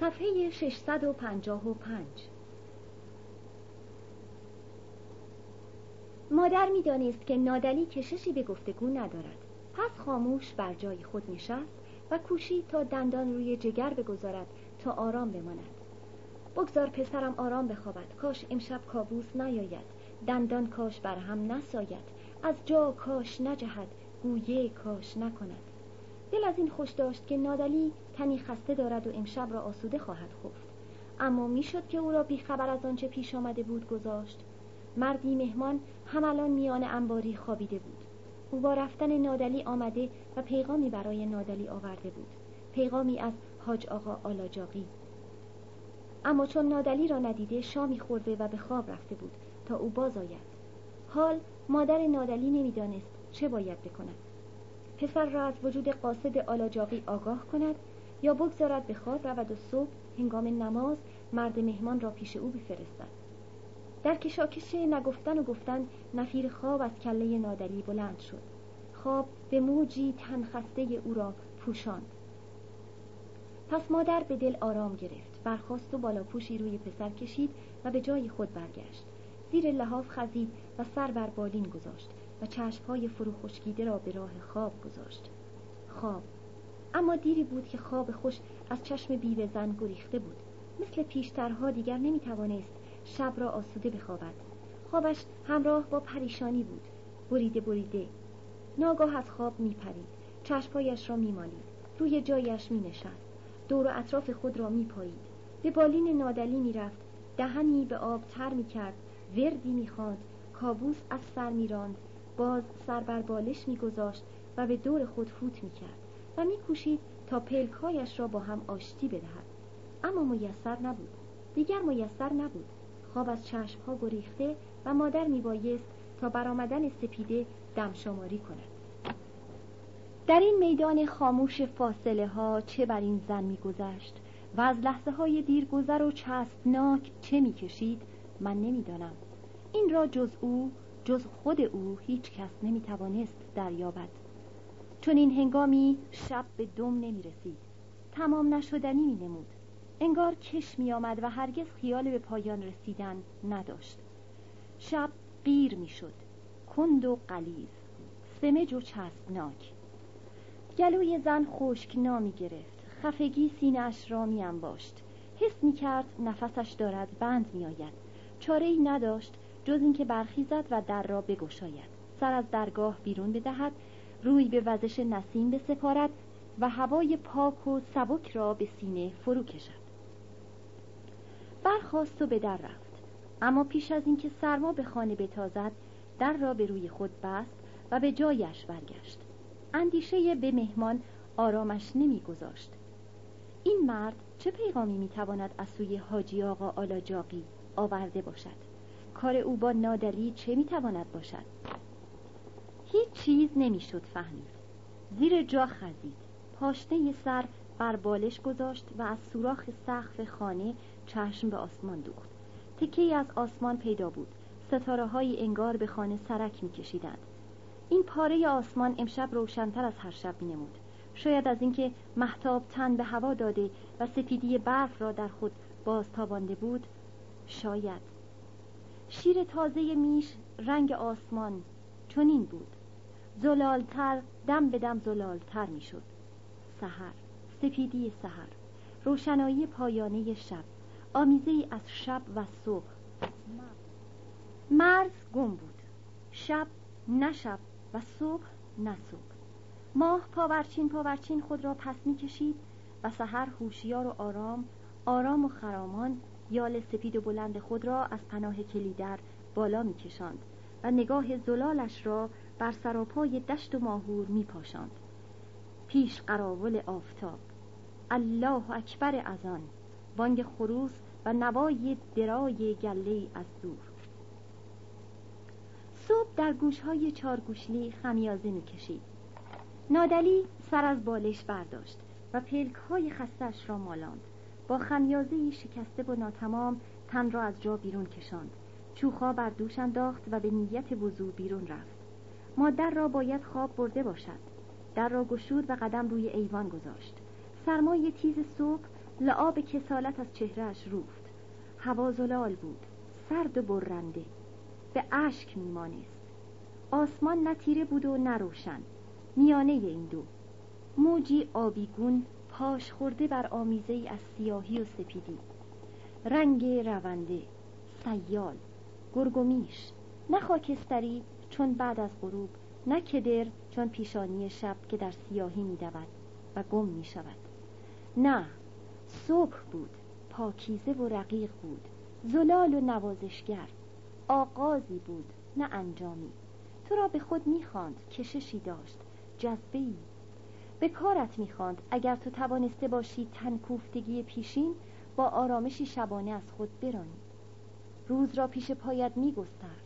صفحه 655 مادر می‌دانست که نادلی کششی به گفتگو ندارد. پس خاموش بر جای خود نشست و کوشید تا دندان روی جگر بگذارد تا آرام بماند. بگذار پسرم آرام بخوابد. کاش امشب کابوس نیاید. دندان کاش بر هم نساید. از جا کاش نجهد. گویه کاش نکند. دل از این خوش داشت که نادلی تنی خسته دارد و امشب را آسوده خواهد خفت. اما می‌شد که او را بیخبر از آنچه پیش آمده بود گذاشت. مردی مهمان همالان میان انباری خوابیده بود. او با رفتن نادلی آمده و پیغامی برای نادلی آورده بود. پیغامی از حاج آقا آلاجاقی. اما چون نادلی را ندیده شامی خورده و به خواب رفته بود تا او باز آید. حال مادر نادلی نمی‌دانست چه باید بکند. پسر را از وجود قاصد آلاجاقی آگاه کند یا بگذارد به خواب رود و صبح هنگام نماز مرد مهمان را پیش او بفرستد. در کشاکش نگفتن و گفتن نفیر خواب از کله نادلی بلند شد. خواب به موجی تنخسته او را پوشاند. پس مادر به دل آرام گرفت. برخواست و بالاپوشی روی پسر کشید و به جای خود برگشت. زیر لحاف خزید و سر بر بالین گذاشت و چشمهای فرو را به راه خواب گذاشت. خواب اما دیری بود که خواب خوش از چشم بیوه زن گریخته بود. مثل پیشترها دیگر نمی توانست شب را آسوده بخوابد. خوابش همراه با پریشانی بود. بریده بریده. ناگاه از خواب می پرید چشمهایش را می مالید روی جایش می نشست دور و اطراف خود را می پایید به بالین نادلی می رفت دهنی به آب تر می کرد وردی می خواند کابوس از سر می راند باز سر بر بالش می گذاشت و به دور خود فوت می کرد و می کوشید تا پلکایش را با هم آشتی بدهد. اما میسر نبود. دیگر میسر نبود. خواب از چشمها گریخته و مادر میبایست تا برآمدن سپیده دمشماری کند. در این میدان خاموش فاصله ها چه بر این زن میگذشت و از لحظه های دیرگذر و چسبناک چه می‌کشید من نمی‌دانم. این را جز او جز خود او هیچ کس نمی‌توانست دریابد. چون این هنگامی شب به دم نمی رسید تمام نشدنی می نمود انگار کش می آمد و هرگز خیال به پایان رسیدن نداشت. شب قیر می شد کند و قلیز. سمج و چسبناک. گلوی زن خشک نامی گرفت. خفگی سینهاش را می انباشت حس می کرد نفسش دارد بند می آید چاره ای نداشت جز اینکه برخیزد و در را بگشاید. سر از درگاه بیرون بدهد روی به وزش نسیم بسپارد و هوای پاک و سبک را به سینه فرو کشد. برخواست و به در رفت. اما پیش از اینکه سرما به خانه بتازد در را به روی خود بست و به جایش برگشت. اندیشه به مهمان آرامش نمیگذاشت. این مرد چه پیغامی می‌تواند از سوی حاجی آقا آلاجاقی آورده باشد؟ کار او با نادلی چه می‌تواند باشد؟ هیچ چیز نمی‌شد فهمید. زیر جا خزید. پاشنه سر بر بالش گذاشت و از سوراخ سقف خانه چشم به آسمان دوخت. تکی از آسمان پیدا بود. ستاره های انگار به خانه سرک میکشیدند. این پاره آسمان امشب روشنتر از هر شب نمود شاید از اینکه محتاب تن به هوا داده و سپیدی برف را در خود بازتابانده بود شاید. شیر تازه میش رنگ آسمان چنین بود. زلالتر دم به دم زلالتر می‌شد. سحر سپیدی سحر روشنایی پایانه شب آمیزه از شب و صبح. مرز گم بود. شب نه شب و صبح نه صبح. ماه پاورچین پاورچین خود را پس می‌کشید و سحر هوشیار و آرام آرام و خرامان یال سپید و بلند خود را از پناه کلیدر بالا میکشاند و نگاه زلالش را بر سراپای دشت و ماهور میپاشاند. پیش قراول آفتاب. الله اکبر از آن. بانگ خروس و نوای درای گله از دور. صبح در گوشهای چارگوشلی خمیازه می‌کشید. نادلی سر از بالش برداشت و پلک های خستش را مالاند. با خمیازه شکسته و ناتمام تن را از جا بیرون کشاند. چوخا بر دوش انداخت و به نیت وضوع بیرون رفت. مادر را باید خواب برده باشد. در را گشود و قدم روی ایوان گذاشت. سرمای تیز صبح لعاب کسالت از چهرهش روفت. هوا زلال بود. سرد و برنده. به اشک میمانست. آسمان نه تیره بود و نه روشن. میانه این دو. موجی آبیگون پاش خورده بر آمیزه ای از سیاهی و سپیدی. رنگ رونده. سیال. گرگومیش نه خاکستری چون بعد از غروب نه کدر چون پیشانی شب که در سیاهی میدود و گم می شود نه صبح بود پاکیزه و رقیق بود زلال و نوازشگر آغازی بود نه انجامی. تو را به خود می‌خواند کششی داشت جذبه ای به کارت می‌خواند اگر تو توانسته باشی تنکوفتگی پیشین با آرامشی شبانه از خود برانی. روز را پیش پایت میگسترد.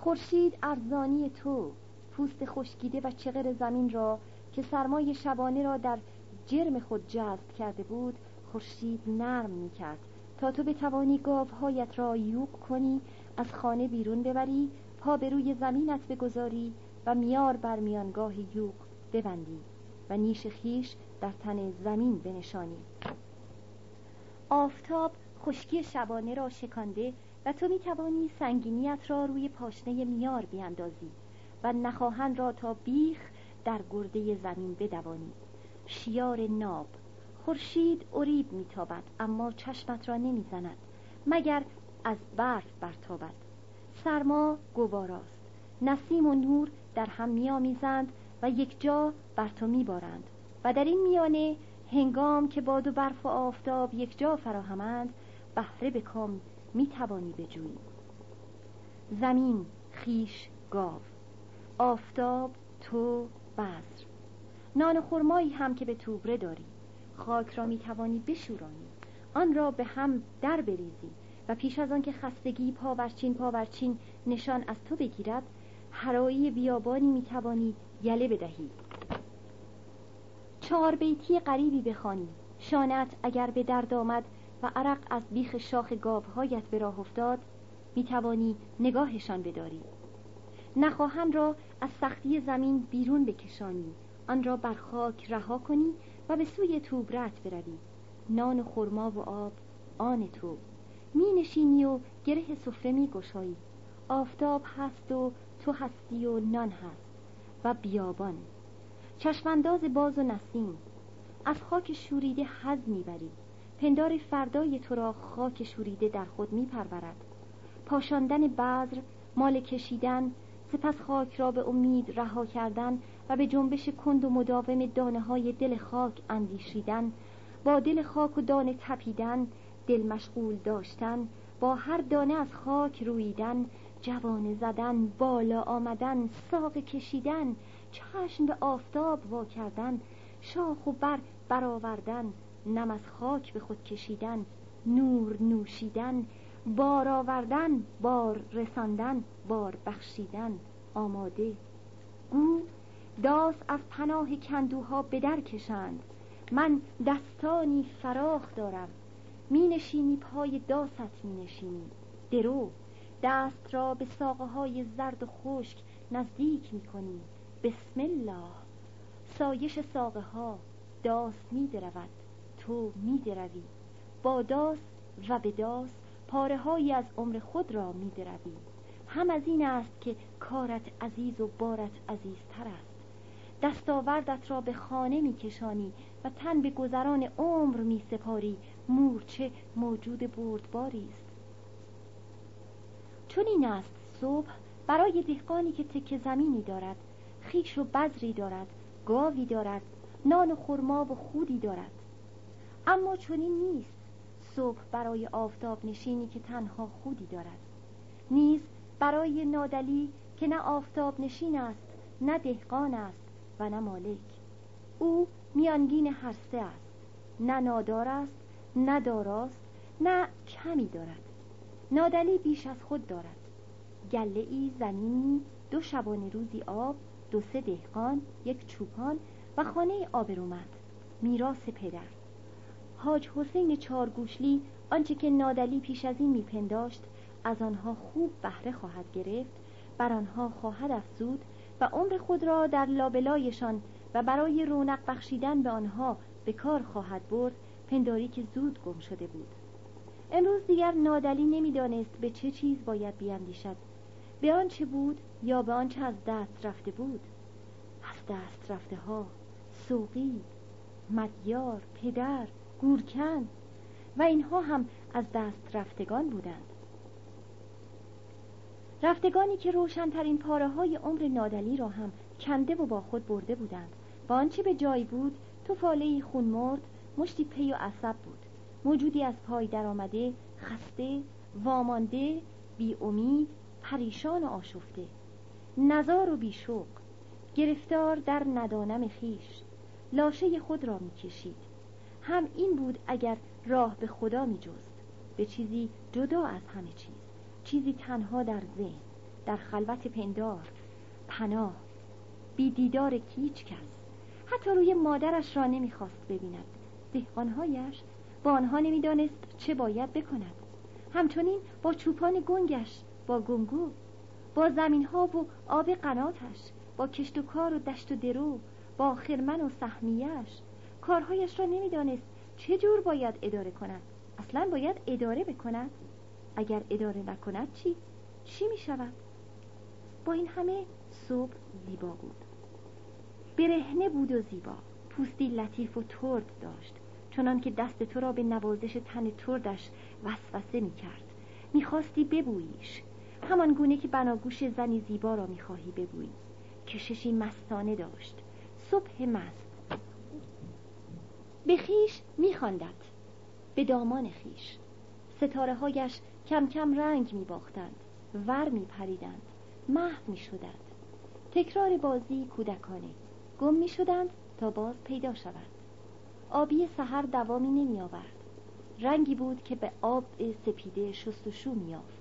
خورشید ارزانی تو پوست خشکیده و چغر زمین را که سرمای شبانه را در جرم خود جذب کرده بود خورشید نرم می‌کرد. تا تو بتوانی گاوهایت را یوق کنی از خانه بیرون ببری پا به روی زمینت بگذاری و میار بر میانگاه یوق ببندی و نیش خیش در تن زمین بنشانی. آفتاب خشکی شبانه را شکانده و تو می‌توانی سنگینیت را روی پاشنه میار بیاندازی و نخواهن را تا بیخ در گرده زمین بدوانی. شیار ناب. خورشید اریب میتابد اما چشمت را نمی‌زند مگر از برف برتابد. سرما گواراست. نسیم و نور در هم میآمیزند و یک جا بر تو میبارند. و در این میانه هنگام که باد و برف و آفتاب یک جا فراهمند بهره به کام می‌توانی بجویی. زمین خیش گاو. آفتاب تو بذر نان خرمایی هم که به توبره داری. خاک را می‌توانی بشورانی. آن را به هم در بریزی. و پیش از آن که خستگی پاورچین پاورچین نشان از تو بگیرد هرایی بیابانی می‌توانی یله بدهی. چهار بیتی غریبی بخوانی. شانت اگر به درد آمد و عرق از بیخ شاخ گاوهایت به راه افتاد می‌توانی نگاهشان بداری. نخواهم را از سختی زمین بیرون بکشانی آن را بر خاک رها کنی و به سوی توبرت بروی. نان و خرما و آب آن تو. می نشینی و گره سفره می گشایی آفتاب هست و تو هستی و نان هست و بیابان. چشمانداز باز و نسیم. از خاک شوریده حز می‌بری. پندار فردای تو را خاک شوریده در خود میپرورد. پاشاندن بذر مال کشیدن سپس خاک را به امید رها کردن و به جنبش کند و مداوم دانه های دل خاک اندیشیدن با دل خاک و دانه تپیدن دل مشغول داشتن با هر دانه از خاک رویدن جوانه زدن بالا آمدن ساق کشیدن چشم به آفتاب وا کردن شاخ و بر برآوردن نم از خاک به خود کشیدن نور نوشیدن بار آوردن بار رساندن بار بخشیدن. آماده. گو داس از پناه کندوها به در کشند. من دستانی فراخ دارم. می نشینی پای داست می نشینی. درو دست را به ساقه های زرد و خشک نزدیک می کنی. بسم الله. سایش ساقه ها داس می درود. تو می دروی با داس و به داس پاره های از عمر خود را می هم از این است که کارت عزیز و بارت عزیزتر است. دستاوردت را به خانه می کشانی و تن به گذران عمر می سپاری مورچه موجود بردباری است. چون این است صبح برای دهقانی که تکه زمینی دارد خیش و بذری دارد گاوی دارد نان و خرما و خودی دارد. اما چنین نیست. صبح برای آفتاب نشینی که تنها خودی دارد. نیز برای نادلی که نه آفتاب نشین است نه دهقان است و نه مالک. او میانگین هر سه است. نه نادار است نه داراست نه کمی دارد. نادلی بیش از خود دارد. گله ای زمینی دو شبانه روزی آب دو سه دهقان یک چوپان و خانه آبرومند میراث پدر. حاج حسین چارگوشلی آنچه که نادلی پیش از این میپنداشت از آنها خوب بهره خواهد گرفت بر آنها خواهد افزود و عمر خود را در لابلایشان و برای رونق بخشیدن به آنها به کار خواهد برد پنداری که زود گم شده بود. امروز دیگر نادلی نمی‌دانست به چه چیز باید بیاندیشد به آنچه بود یا به آنچه از دست رفته بود؟ از دست رفته ها سوقی مدیار پدر گورکن و اینها هم از دست رفتگان بودند. رفتگانی که روشنترین پاره های عمر نادلی را هم کنده و با خود برده بودند. و آنچه به جای بود تو فاله خون مرد مشتی پی و عصب بود. موجودی از پای درآمده خسته وامانده بی امید پریشان و آشفته. نزار و بیشوق. گرفتار در ندانم خیش. لاشه خود را می‌کشید. هم این بود اگر راه به خدا میجست. به چیزی جدا از همه چیز. چیزی تنها در ذهن در خلوت پندار پناه. بی دیدار هیچ کس. حتی روی مادرش را نمی‌خواست ببیند. دهقانهایش با آنها نمی‌دانست چه باید بکند. همچنین با چوپان گنگش با گنگو با زمین ها و آب قناتش با کشت و کار و دشت و درو با خرمن و سهمیش کارهایش را نمی‌دانست چه جور باید اداره کند. اصلا باید اداره بکند. اگر اداره نکند چی؟ چی می شود؟ با این همه صبح زیبا بود. برهنه بود و زیبا. پوستی لطیف و ترد داشت. چنان که دست تو را به نوازش تن تردش وسوسه می کرد می‌خواستی ببوییش. همان گونه که بناگوش زنی زیبا را می‌خواهی ببویی. کششی مستانه داشت. صبح مست. به خیش به دامان خیش. ستاره هایش کم کم رنگ می باختند ور می پریدند محو می شدند تکرار بازی کودکانه. گم می شدند تا باز پیدا شوند. آبی سحر دوامی نمی آورد رنگی بود که به آب سپیده شستشو می آفد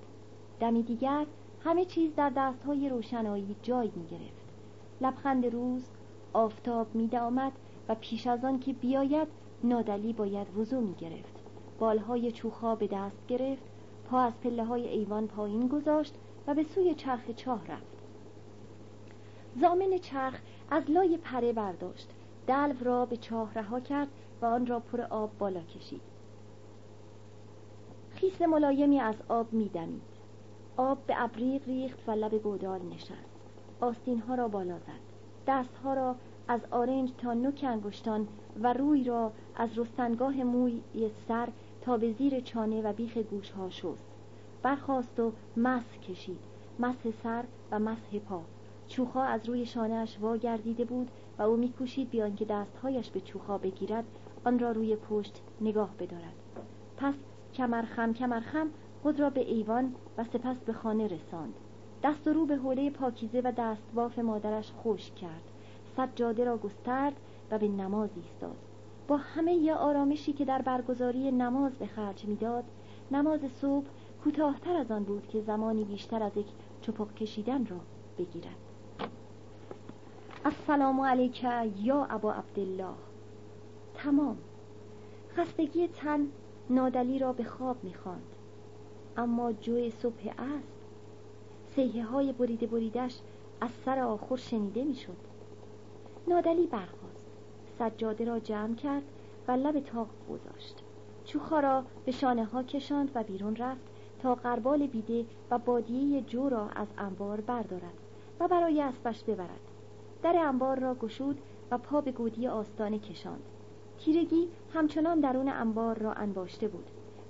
دمی دیگر همه چیز در دستهای روشنایی جای می گرفت لبخند روز آفتاب می آمد و پیش از آن که بیاید نادلی باید وضو می گرفت بالهای چوخا به دست گرفت پا از پله های ایوان پایین گذاشت و به سوی چرخ چاه رفت. زامن چرخ از لای پره برداشت. دلو را به چاه رها کرد و آن را پر آب بالا کشید. خیس ملایمی از آب میدمید. آب به ابریق ریخت و لب گودال نشست. آستین ها را بالا زد. دستها را از آرنج تا نوک انگشتان و روی را از رستنگاه موی سر تا به زیر چانه و بیخ گوش ها شست. برخواست و مسح کشید. مسح سر و مسح پا. چوخا از روی شانهاش وا گردیده بود و او میکوشید بیان که دستهایش به چوخا بگیرد آن را روی پشت نگاه بدارد. پس کمرخم کمرخم خود را به ایوان و سپس به خانه رساند. دست و رو به حوله پاکیزه و دستباف مادرش خوش کرد. سجاده را گسترد و به نماز ایستاد. با همه آرامشی که در برگزاری نماز به خرج می‌داد نماز صبح کوتاهتر از آن بود که زمانی بیشتر از یک چپق کشیدن را بگیرد. السلام علیک یا ابا عبدالله. تمام. خستگی تن نادلی را به خواب می‌خواند. اما جوی صبح است. سیه های بریده بریدش از سر آخر شنیده می‌شد. نادلی برخاست. سجاده را جمع کرد و لب تاق گذاشت. چوخا را به شانه ها کشاند و بیرون رفت تا قربال بیده و بادیه جو را از انبار بردارد و برای اسبش ببرد. در انبار را گشود و پا به گودی آستانه کشاند. تیرگی همچنان درون انبار را انباشته بود.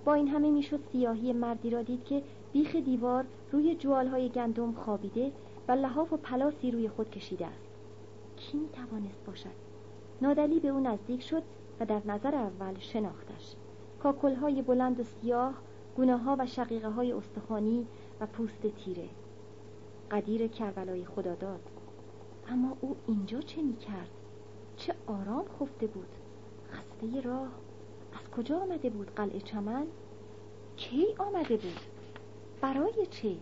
با این همه می‌شد سیاهی مردی را دید که بیخ دیوار روی جوالهای گندم خوابیده و لحاف و پلاسی روی خود کشیده است. کی می توانست باشد نادلی به او نزدیک شد و در نظر اول شناختش کاکلهای بلند و سیاه گونه ها و شقیقه های استخوانی و پوست تیره قدیر کربلای خدا داد اما او اینجا چه می کرد؟ چه آرام خفته بود خسته راه از کجا آمده بود قلعه چمن؟ کی آمده بود؟ برای چه؟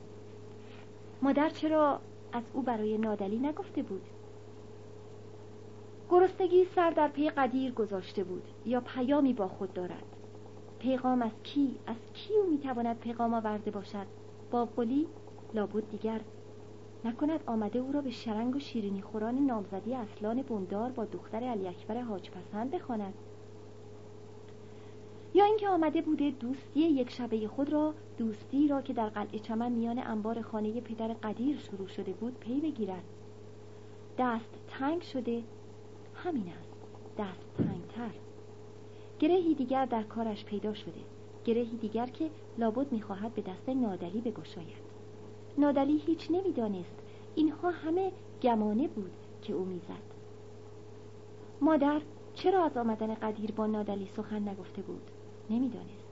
مادر چرا از او برای نادلی نگفته بود؟ گرستگی سر در پی قدیر گذاشته بود. یا پیامی با خود دارد. پیغام از کی؟ از کی او می‌تواند پیغام آورده باشد؟ بابقلی لابد دیگر نکند آمده او را به شرنگ و شیرینی خوران نامزدی اصلان بندار با دختر علی اکبر حاج پسند بخواند. یا اینکه آمده بوده دوستی یک شبه خود را دوستی را که در قلعه چمن میان انبار خانه پدر قدیر شروع شده بود پی بگیرد. دست تنگ شده همین است دست تنگتر گرهی دیگر در کارش پیدا شده. گرهی دیگر که لابد می‌خواهد به دست نادلی بگشاید. نادلی هیچ نمی‌دانست. اینها همه گمانه بود که او می‌زد. مادر چرا از آمدن قدیر با نادلی سخن نگفته بود؟ نمی‌دانست.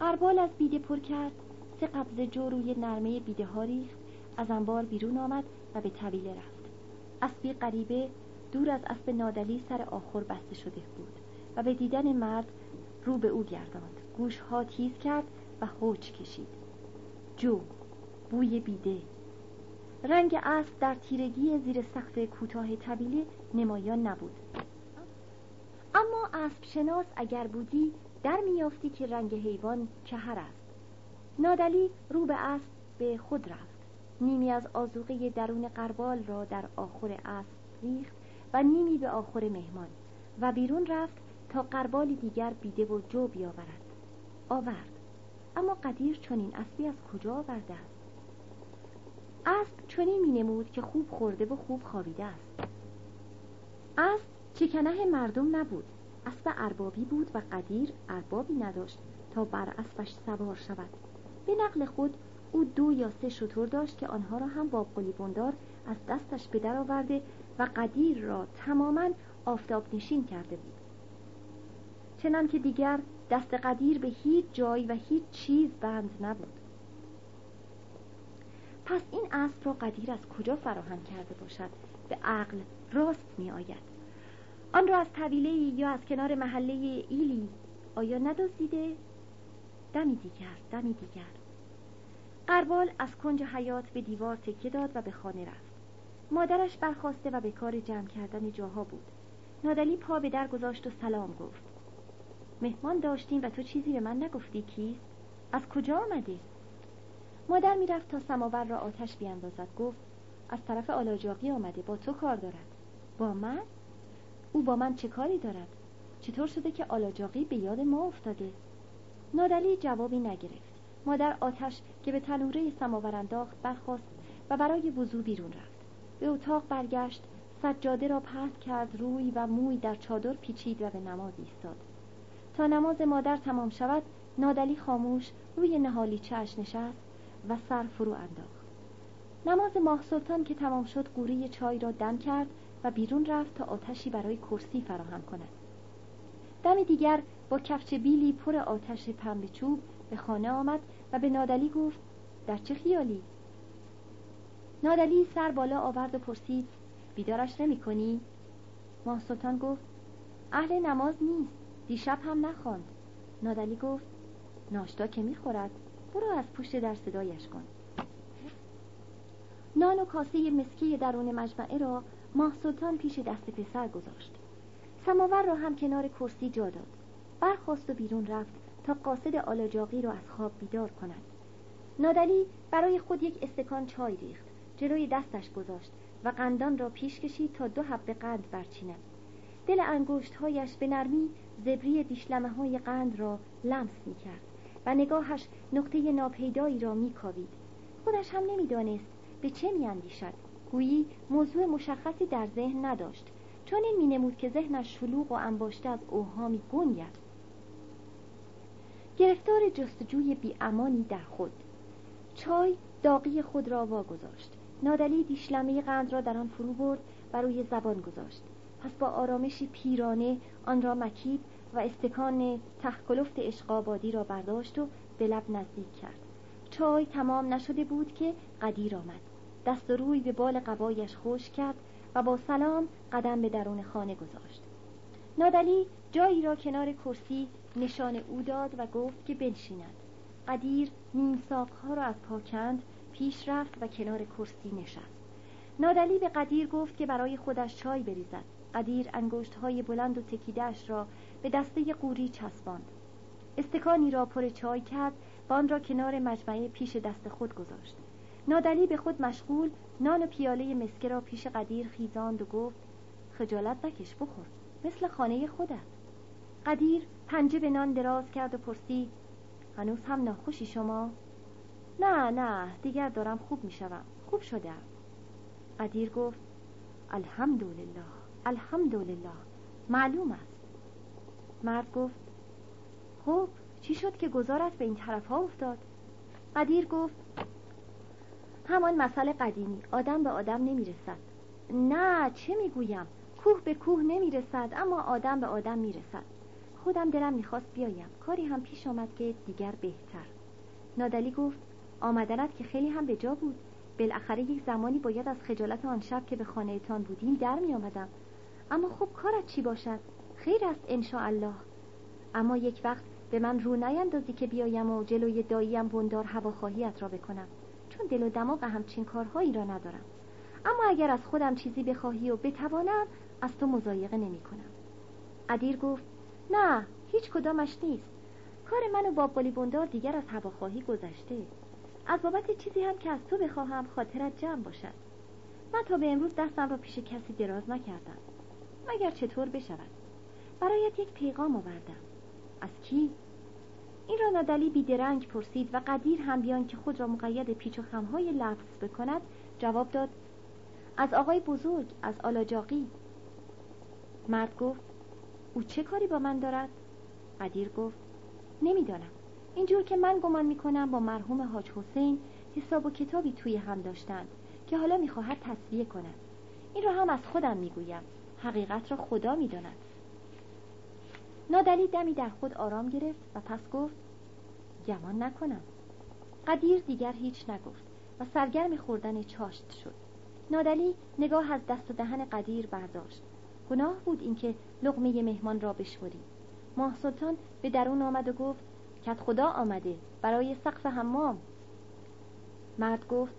اربال از بیده پر کرد. سه قبضه جو روی نرمه بیده ها ریخت. از انبار بیرون آمد و به طویله رفت. اسبی غریبه دور از اسب نادلی سر آخر بسته شده بود و به دیدن مرد رو به او گرداند. گوشها تیز کرد و خوچ کشید. جو بوی بیده. رنگ اسب در تیرگی زیر سقف کوتاه طویله نمایان نبود. اما اسب شناس اگر بودی در میافتی که رنگ حیوان چهر است. نادلی رو به اسب به خود رفت. نیمی از آزوقه درون قربال را در آخر اسب ریخت و نیمی به آخر مهمان و بیرون رفت تا قربالی دیگر بیده و جو بیاورد. آورد. اما قدیر چنین اسبی از کجا آورده است؟ اسب چنین می نمود که خوب خورده و خوب خوابیده است. اسب چکنه مردم نبود. اسب اربابی بود و قدیر اربابی نداشت تا بر اسبش سوار شود. به نقل خود او دو یا سه شطور داشت که آنها را هم با قلیبندار از دستش به در آورده و قدیر را تماما آفتاب نشین کرده بود. چنان که دیگر دست قدیر به هیچ جای و هیچ چیز بند نبود. پس این اسب را قدیر از کجا فراهم کرده باشد؟ به عقل راست می آید. آن را از طویله یا از کنار محله ایلی آیا ندزدیده؟ دمی دیگر دمی دیگر. قربال از کنج حیات به دیوار تکه داد و به خانه رفت. مادرش برخواسته و به کار جمع کردن جاها بود. نادلی پا به در گذاشت و سلام گفت. مهمان داشتیم و تو چیزی به من نگفتی کیست از کجا آمده مادر می‌رفت تا سماور را آتش بیاندازد. گفت از طرف آلاجاقی آمده با تو کار دارد. با من؟ او با من چه کاری دارد؟ چطور شده که آلاجاقی به یاد ما افتاده؟ نادلی جوابی نگرفت. مادر آتش که به تنوره سماور انداخت برخواست و برای وضو بیرون رفت. به اتاق برگشت سجاده را پهن کرد روی و موی در چادر پیچید و به نماز ایستاد. تا نماز مادر تمام شود نادلی خاموش روی نهالی چش نشست و سر فرو انداخت. نماز ماه سلطان که تمام شد قوری چای را دم کرد و بیرون رفت تا آتشی برای کرسی فراهم کند. دم دیگر با کفچ بیلی پر آتش پنبه چوب به خانه آمد و به نادلی گفت در چه خیالی؟ نادلی سر بالا آورد و پرسید بیدارش نمی کنی؟ ماه سلطان گفت اهل نماز نیست دیشب هم نخواند. نادلی گفت ناشتا که می‌خورد برو از پشت در صدایش کن. نان و کاسه مسکی درون مجمعه را ماه سلطان پیش دست پسر گذاشت. سماور را هم کنار کرسی جا داد. برخواست و بیرون رفت تا قاصد آلاجاقی را از خواب بیدار کند. نادلی برای خود یک استکان چای ریخت. جلوی دستش گذاشت و قندان را پیش کشید تا دو حبه قند برچیند. دل انگشتهایش به نرمی زبری دیشلمه های قند را لمس می کرد و نگاهش نقطه ناپیدایی را می کاوید. خودش هم نمی‌دانست به چه می اندیشد گویی موضوع مشخصی در ذهن نداشت. چون این می نمود که ذهنش شلوغ و انباشته از اوهامی گنگ است گرفتار جستجوی بیامانی در خود. چای داغی خود را واگذاشت. نادلی دیشلمه قند را در آن فرو برد و روی زبان گذاشت. پس با آرامشی پیرانه آن را مکید و استکان تخکلفت اشقابادی را برداشت و به لب نزدیک کرد. چای تمام نشده بود که قدیر آمد. دست روی به بال قبایش خوش کرد و با سلام قدم به درون خانه گذاشت. نادلی جایی را کنار کرسی نشان او داد و گفت که بنشیند. قدیر نیم ها را از پاکند پیش رفت و کنار کرسی نشست. نادلی به قدیر گفت که برای خودش چای بریزد. قدیر انگشت های بلند و تکیدهش را به دسته قوری چسباند. استکانی را پر چای کرد و آن را کنار مجمعه پیش دست خود گذاشت. نادلی به خود مشغول نان و پیاله مسکه را پیش قدیر خیزاند و گفت خجالت نکش بخور مثل خانه خودت. قدیر پنجه به نان دراز کرد و پرسید هنوز هم ناخوشی شما؟ نه نه دیگر دارم خوب می شوم خوب شدم. قدیر گفت الحمدلله الحمدلله. معلوم است. مرد گفت خب چی شد که گذارت به این طرف ها افتاد؟ قدیر گفت همان مسئله قدیمی. آدم به آدم نمی‌رسد. نه چه می‌گویم؟ کوه به کوه نمی‌رسد اما آدم به آدم می‌رسد. خودم دلم می‌خواست بیایم. کاری هم پیش آمد که دیگر بهتر. نادلی گفت آمدنت که خیلی هم به جا بود. بالاخره یک زمانی باید از خجالت آن شب که به خانهتان بودیم در می آمدم اما خب کارت چی باشد؟ خیر است ان الله اما یک وقت به من رو نیندازی که بیایم و جلوی داییم بندار هواخواهیت را بکنم. چون دل و دماغ همچین کارهایی را ندارم. اما اگر از خودم چیزی بخواهی و بتوانم از تو مزایقه نمی کنم عدیر گفت نه هیچ کدامش نیست. کار من و باب بندار دیگر از هواخواهی گذشته. از بابت چیزی هم که از تو بخواهم خاطرت جمع باشد. من تا به امروز دستم را پیش کسی دراز نکردم. مگر چطور بشود؟ برایت یک پیغام آوردم. از کی؟ این را نادلی بیدرنگ پرسید و قدیر هم بیان که خود را مقید پیچ و خمهای لفظ بکند جواب داد از آقای بزرگ از آلاجاقی. مرد گفت او چه کاری با من دارد؟ قدیر گفت نمی‌دانم. اینجور که من گمان می‌کنم با مرحوم حاج حسین حساب و کتابی توی هم داشتند که حالا می‌خواهد تصویه کند. این را هم از خودم می‌گویم. حقیقت را خدا می‌داند. نادلی دمی در خود آرام گرفت و پس گفت گمان نکنم. قدیر دیگر هیچ نگفت و سرگرم خوردن چاشت شد. نادلی نگاه از دست و دهن قدیر برداشت. گناه بود اینکه لقمه مهمان را بشوری ماه سلطان به درون آمد و گفت کت خدا آمده برای سقف حمام. مرد گفت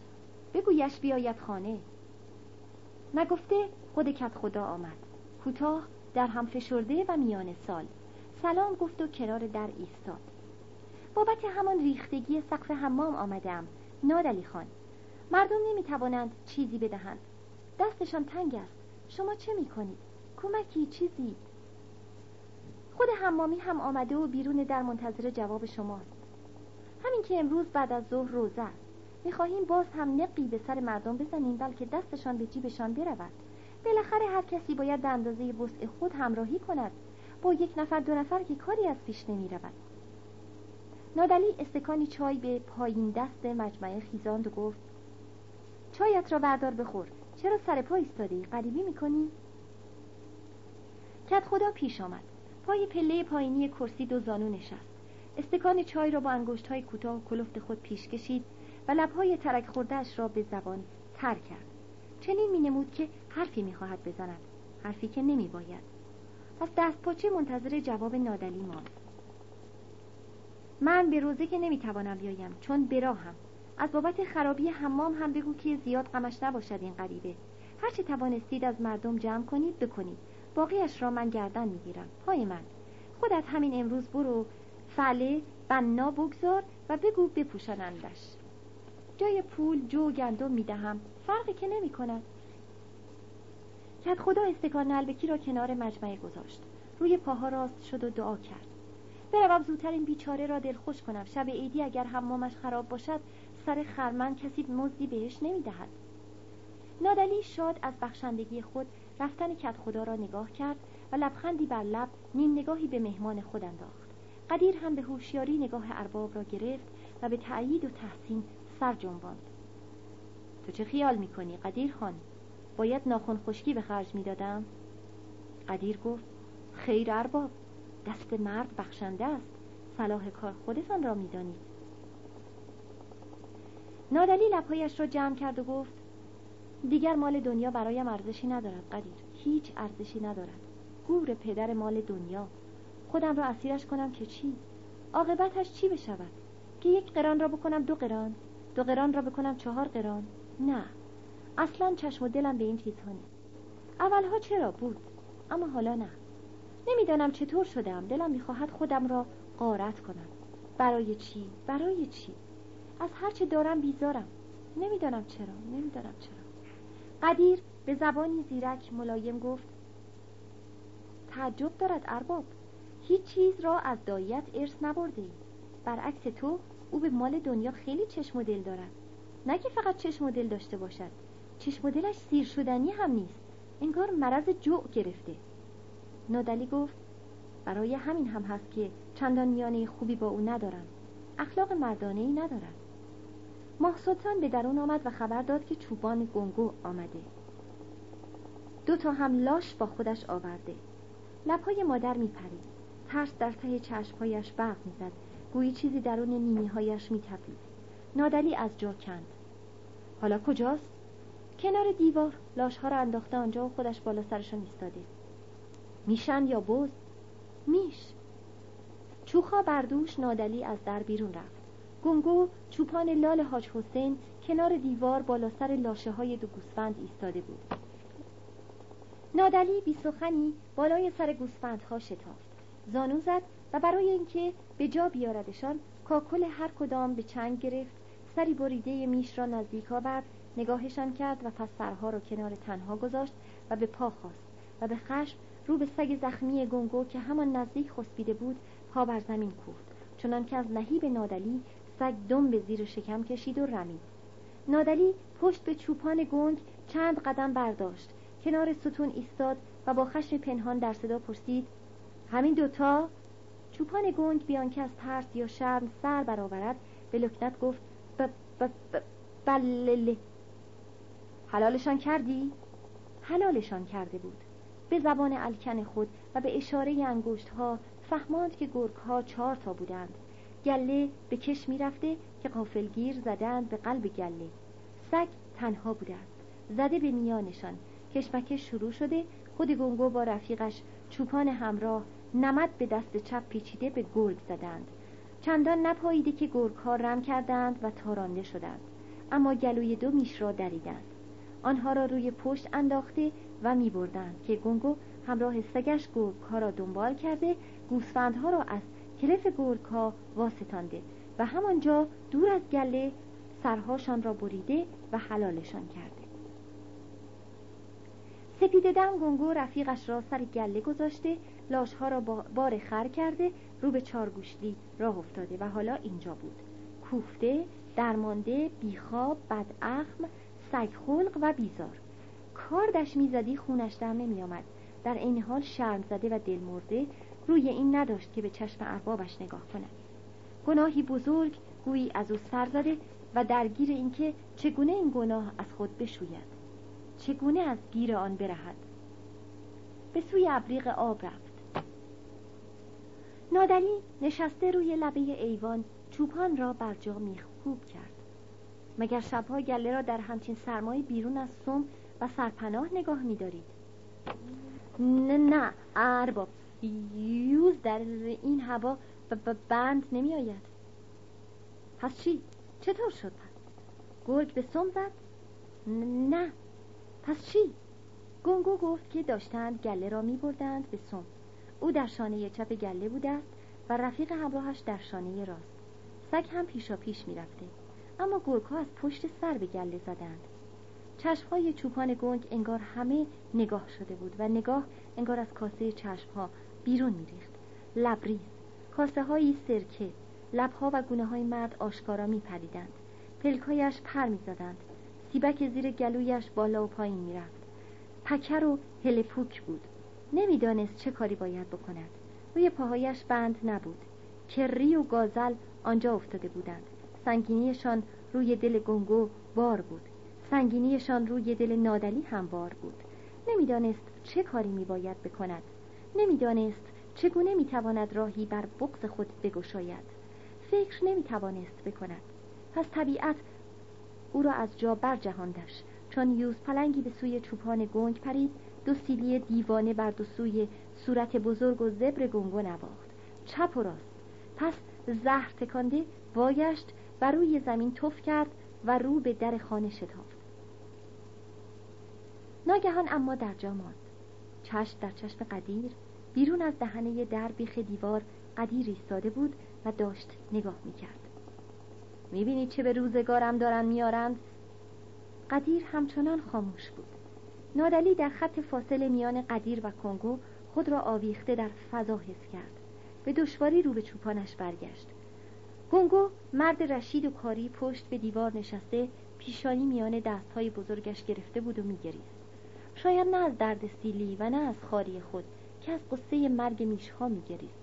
بگویش بیاید خانه. نگفته خود کت خدا آمد. کوتاه در هم فشرده و میان سال. سلام گفت و کنار در ایستاد. بابت همان ریختگی سقف حمام آمدم. نادلی خان مردم نمی‌توانند چیزی بدهند. دستشان تنگ است. شما چه می‌کنید؟ کمکی چیزی؟ خود حمامی هم آمده و بیرون در منتظر جواب شماست همین که امروز بعد از ظهر روزه است. می‌خواهیم باز هم نقی به سر مردم بزنیم بلکه دستشان به جیبشان برود. بالاخره هر کسی باید به اندازه وسع خود همراهی کند. با یک نفر دو نفر که کاری از پیش نمی رود نادلی استکانی چای به پایین دست مجمعه خیزاند و گفت چایت را بردار بخور. چرا سر پا ایستاده غریبی می‌کنی؟ کت خدا پیش آمد. پای پله پایینی کرسی دو زانو نشست. استکان چای را با انگشت های کوتاه و کلفت خود پیش کشید و لبهای ترک خوردهش را به زبان تر کرد. چنین می نمود که حرفی می خواهد بزند حرفی که نمی باید پس دست پاچه منتظر جواب نادلی ماند. من به روزه که نمی‌توانم بیایم چون براهم از بابت خرابی حمام هم بگو که زیاد غمش نباشد این غریبه. هرچه توانستید از مردم جمع کنید بکنید. باقیش را من گردن می‌گیرم. پای من. خودت همین امروز برو. فله بنا بگذار و بگو بپوشانندش. جای پول جو و گندم می‌دهم. فرقی که نمی کند کت خدا استکان نلبکی را کنار مجمعه گذاشت. روی پاها راست شد و دعا کرد. بروم زودتر این بیچاره را دلخوش کنم. شب عیدی اگر حمامش خراب باشد سر خرمن کسی مزدی بهش نمی‌دهد. نادلی شاد از بخشندگی خود رفتن کت خدا را نگاه کرد و لبخندی بر لب نیم نگاهی به مهمان خود انداخت. قدیر هم به هوشیاری نگاه ارباب را گرفت و به تأیید و تحسین سر جنباند. تو چه خیال می‌کنی قدیر خان؟ باید ناخون خشکی به خرج می‌دادم؟ قدیر گفت خیر ارباب دست مرد بخشنده است. صلاح کار خودتان را می‌دانید. نادلی لبهایش را جمع کرد و گفت دیگر مال دنیا برایم ارزشی ندارد قدیر. هیچ ارزشی ندارد. گور پدر مال دنیا. خودم را اسیرش کنم که چی؟ عاقبتش چی بشود؟ که یک قران را بکنم دو قران دو قران را بکنم چهار قران. نه. اصلا چشم و دلم به این چیزها نیست. اولها چرا بود؟ اما حالا نه. نمی‌دانم چطور شدم. دلم می‌خواهد خودم را قارت کنم. برای چی؟ برای چی؟ از هرچه دارم بیزارم. نمی‌دانم چرا. نمی‌دانم چرا. قدیر به زبانی زیرک ملایم گفت تعجب دارد ارباب هیچ چیز را از دایت ارث نبرده ای. برعکس تو او به مال دنیا خیلی چشم و دل دارد. نه که فقط چشم و دل داشته باشد چشم و دلش سیر شدنی هم نیست انگار مرض جوع گرفته. نادلی گفت برای همین هم هست که چندان میانه خوبی با او ندارم. اخلاق مردانه ای ندارد ماه به درون آمد و خبر داد که چوبان گنگو آمده. دو تا هم لاش با خودش آورده. لبهای مادر میپرید. ترس در ته چشمهایش برق می‌زد. گویی چیزی درون نیمیهایش هایش میتپید. نادلی از جا کند. حالا کجاست؟ کنار دیوار. لاشها را انداخته آنجا و خودش بالا سرشان ایستاده. میشن یا بز؟ میش. چوخا بردوش نادلی از در بیرون رفت. گنگو چوپان لال حاج حسین کنار دیوار بالا سر لاشه های دو گوسفند ایستاده بود. نادلی بی سخنی بالای سر گوسفندها شتافت. زانو زد و برای اینکه به جا بیاردشان کاکل هر کدام به چنگ گرفت سری بریده میش را نزدیک آورد نگاهشان کرد و پس سرها را کنار تنها گذاشت و به پا خواست و به خشم رو به سگ زخمی گنگو که همان نزدیک خسبیده بود پا بر زمین کوفت. چنان که از لحیب نادلی سگ دم به زیر شکم کشید و رمید. نادلی پشت به چوپان گنگ چند قدم برداشت. کنار ستون ایستاد و با خشم پنهان در صدا پرسید همین دوتا؟ چوپان گنگ بیان که از ترس یا شرم سر برآورد. به لکنت گفت ب ب ب بله. حلالشان کردی؟ حلالشان کرده بود. به زبان الکن خود و به اشاره انگشت ها فهماند که گرگ ها چهار تا بودند. گله به کش می‌رفته که قافلگیر زدند به قلب گله. سگ تنها بوده است زده به میانشان. کشمکش شروع شده. خود گنگو با رفیقش چوپان همراه نمد به دست چپ پیچیده به گرگ زدند چندان نپاییده که گرگ رم کردند و تارانده شدند اما گلوی دو میش را دریدند آنها را روی پشت انداخته و می بردند که گنگو همراه سگش گرگ را دنبال کرده گوسفندها را از کلف گرگ ها واسطانده و همانجا دور از گله سرهاشان را بریده و حلالشان کرده. سپیده دم گنگو رفیقش را سر گله گذاشته لاشها را بار خر کرده رو به چارگوشلی راه افتاده و حالا اینجا بود. کوفته درمانده بیخواب بدعخم سگخلق و بیزار. کاردش می‌زدی خونش در نمیآمد. در این حال شرم زده و دل مرده روی این نداشت که به چشم اربابش نگاه کند. گناهی بزرگ گویی از او سر زده و درگیر اینکه چگونه این گناه از خود بشوید. چگونه از گیر آن برهد. به سوی ابریق آب رفت. نادلی نشسته روی لبه ایوان چوپان را بر جا میخکوب کرد. مگر شبها گله را در همچین سرمایه بیرون از سوم و سرپناه نگاه میدارید؟ نه نه ارباب. یوز در این هوا بند نمی آید پس چی؟ چطور شد پس؟ گرگ به سم زد؟ نه پس چی؟ گنگو گفت که داشتند گله را می بردند به سم او در شانه چپ گله بوده است و رفیق همراهش در شانه راست سگ هم پیشا پیش می رفته اما گرگ ها از پشت سر به گله زدند چشمهای چوپان گنگ انگار همه نگاه شده بود و نگاه انگار از کاسه چشمها بیرون میریخت. لبریز کاسه های سرکه لبها و گونه های مرد آشکارا میپریدند. پلکایش پر می‌زدند. سیبک زیر گلویش بالا و پایین می‌رفت. پکر و هلپوک بود. نمی‌دانست چه کاری باید بکند. روی پاهایش بند نبود. کری و گازل آنجا افتاده بودند. سنگینیشان روی دل گنگو بار بود. سنگینیشان روی دل نادلی هم بار بود. نمی‌دانست چه کاری میباید بکند. نمی‌دانست چگونه می‌تواند راهی بر بغز خود بگشاید. فکر نمی‌توانست بکند. پس طبیعت او را از جا برجهاندش. چون یوز پلنگی به سوی چوپان گنگ پرید دو سیلی دیوانه بر دو سوی صورت بزرگ و زبر گنگو نواخت. چپ و راست. پس زهر تکانده وایشت و روی زمین تف کرد و رو به در خانه شتافت. ناگهان اما در جا ماند. چشم در چشم قدیر بیرون از دهنه در بیخ دیوار قدیر ایستاده بود و داشت نگاه می‌کرد. می‌بینید چه به روزگارم دارن میارند قدیر همچنان خاموش بود. نادلی در خط فاصله میان قدیر و کنگو خود را آویخته در فضا حس کرد. به دشواری رو به چوپانش برگشت. گونگو مرد رشید و کاری پشت به دیوار نشسته پیشانی میان دستهای بزرگش گرفته بود و میگریست. شاید نه از درد سیلی و نه از خاری خود که از قصه مرگ میشها میگریست.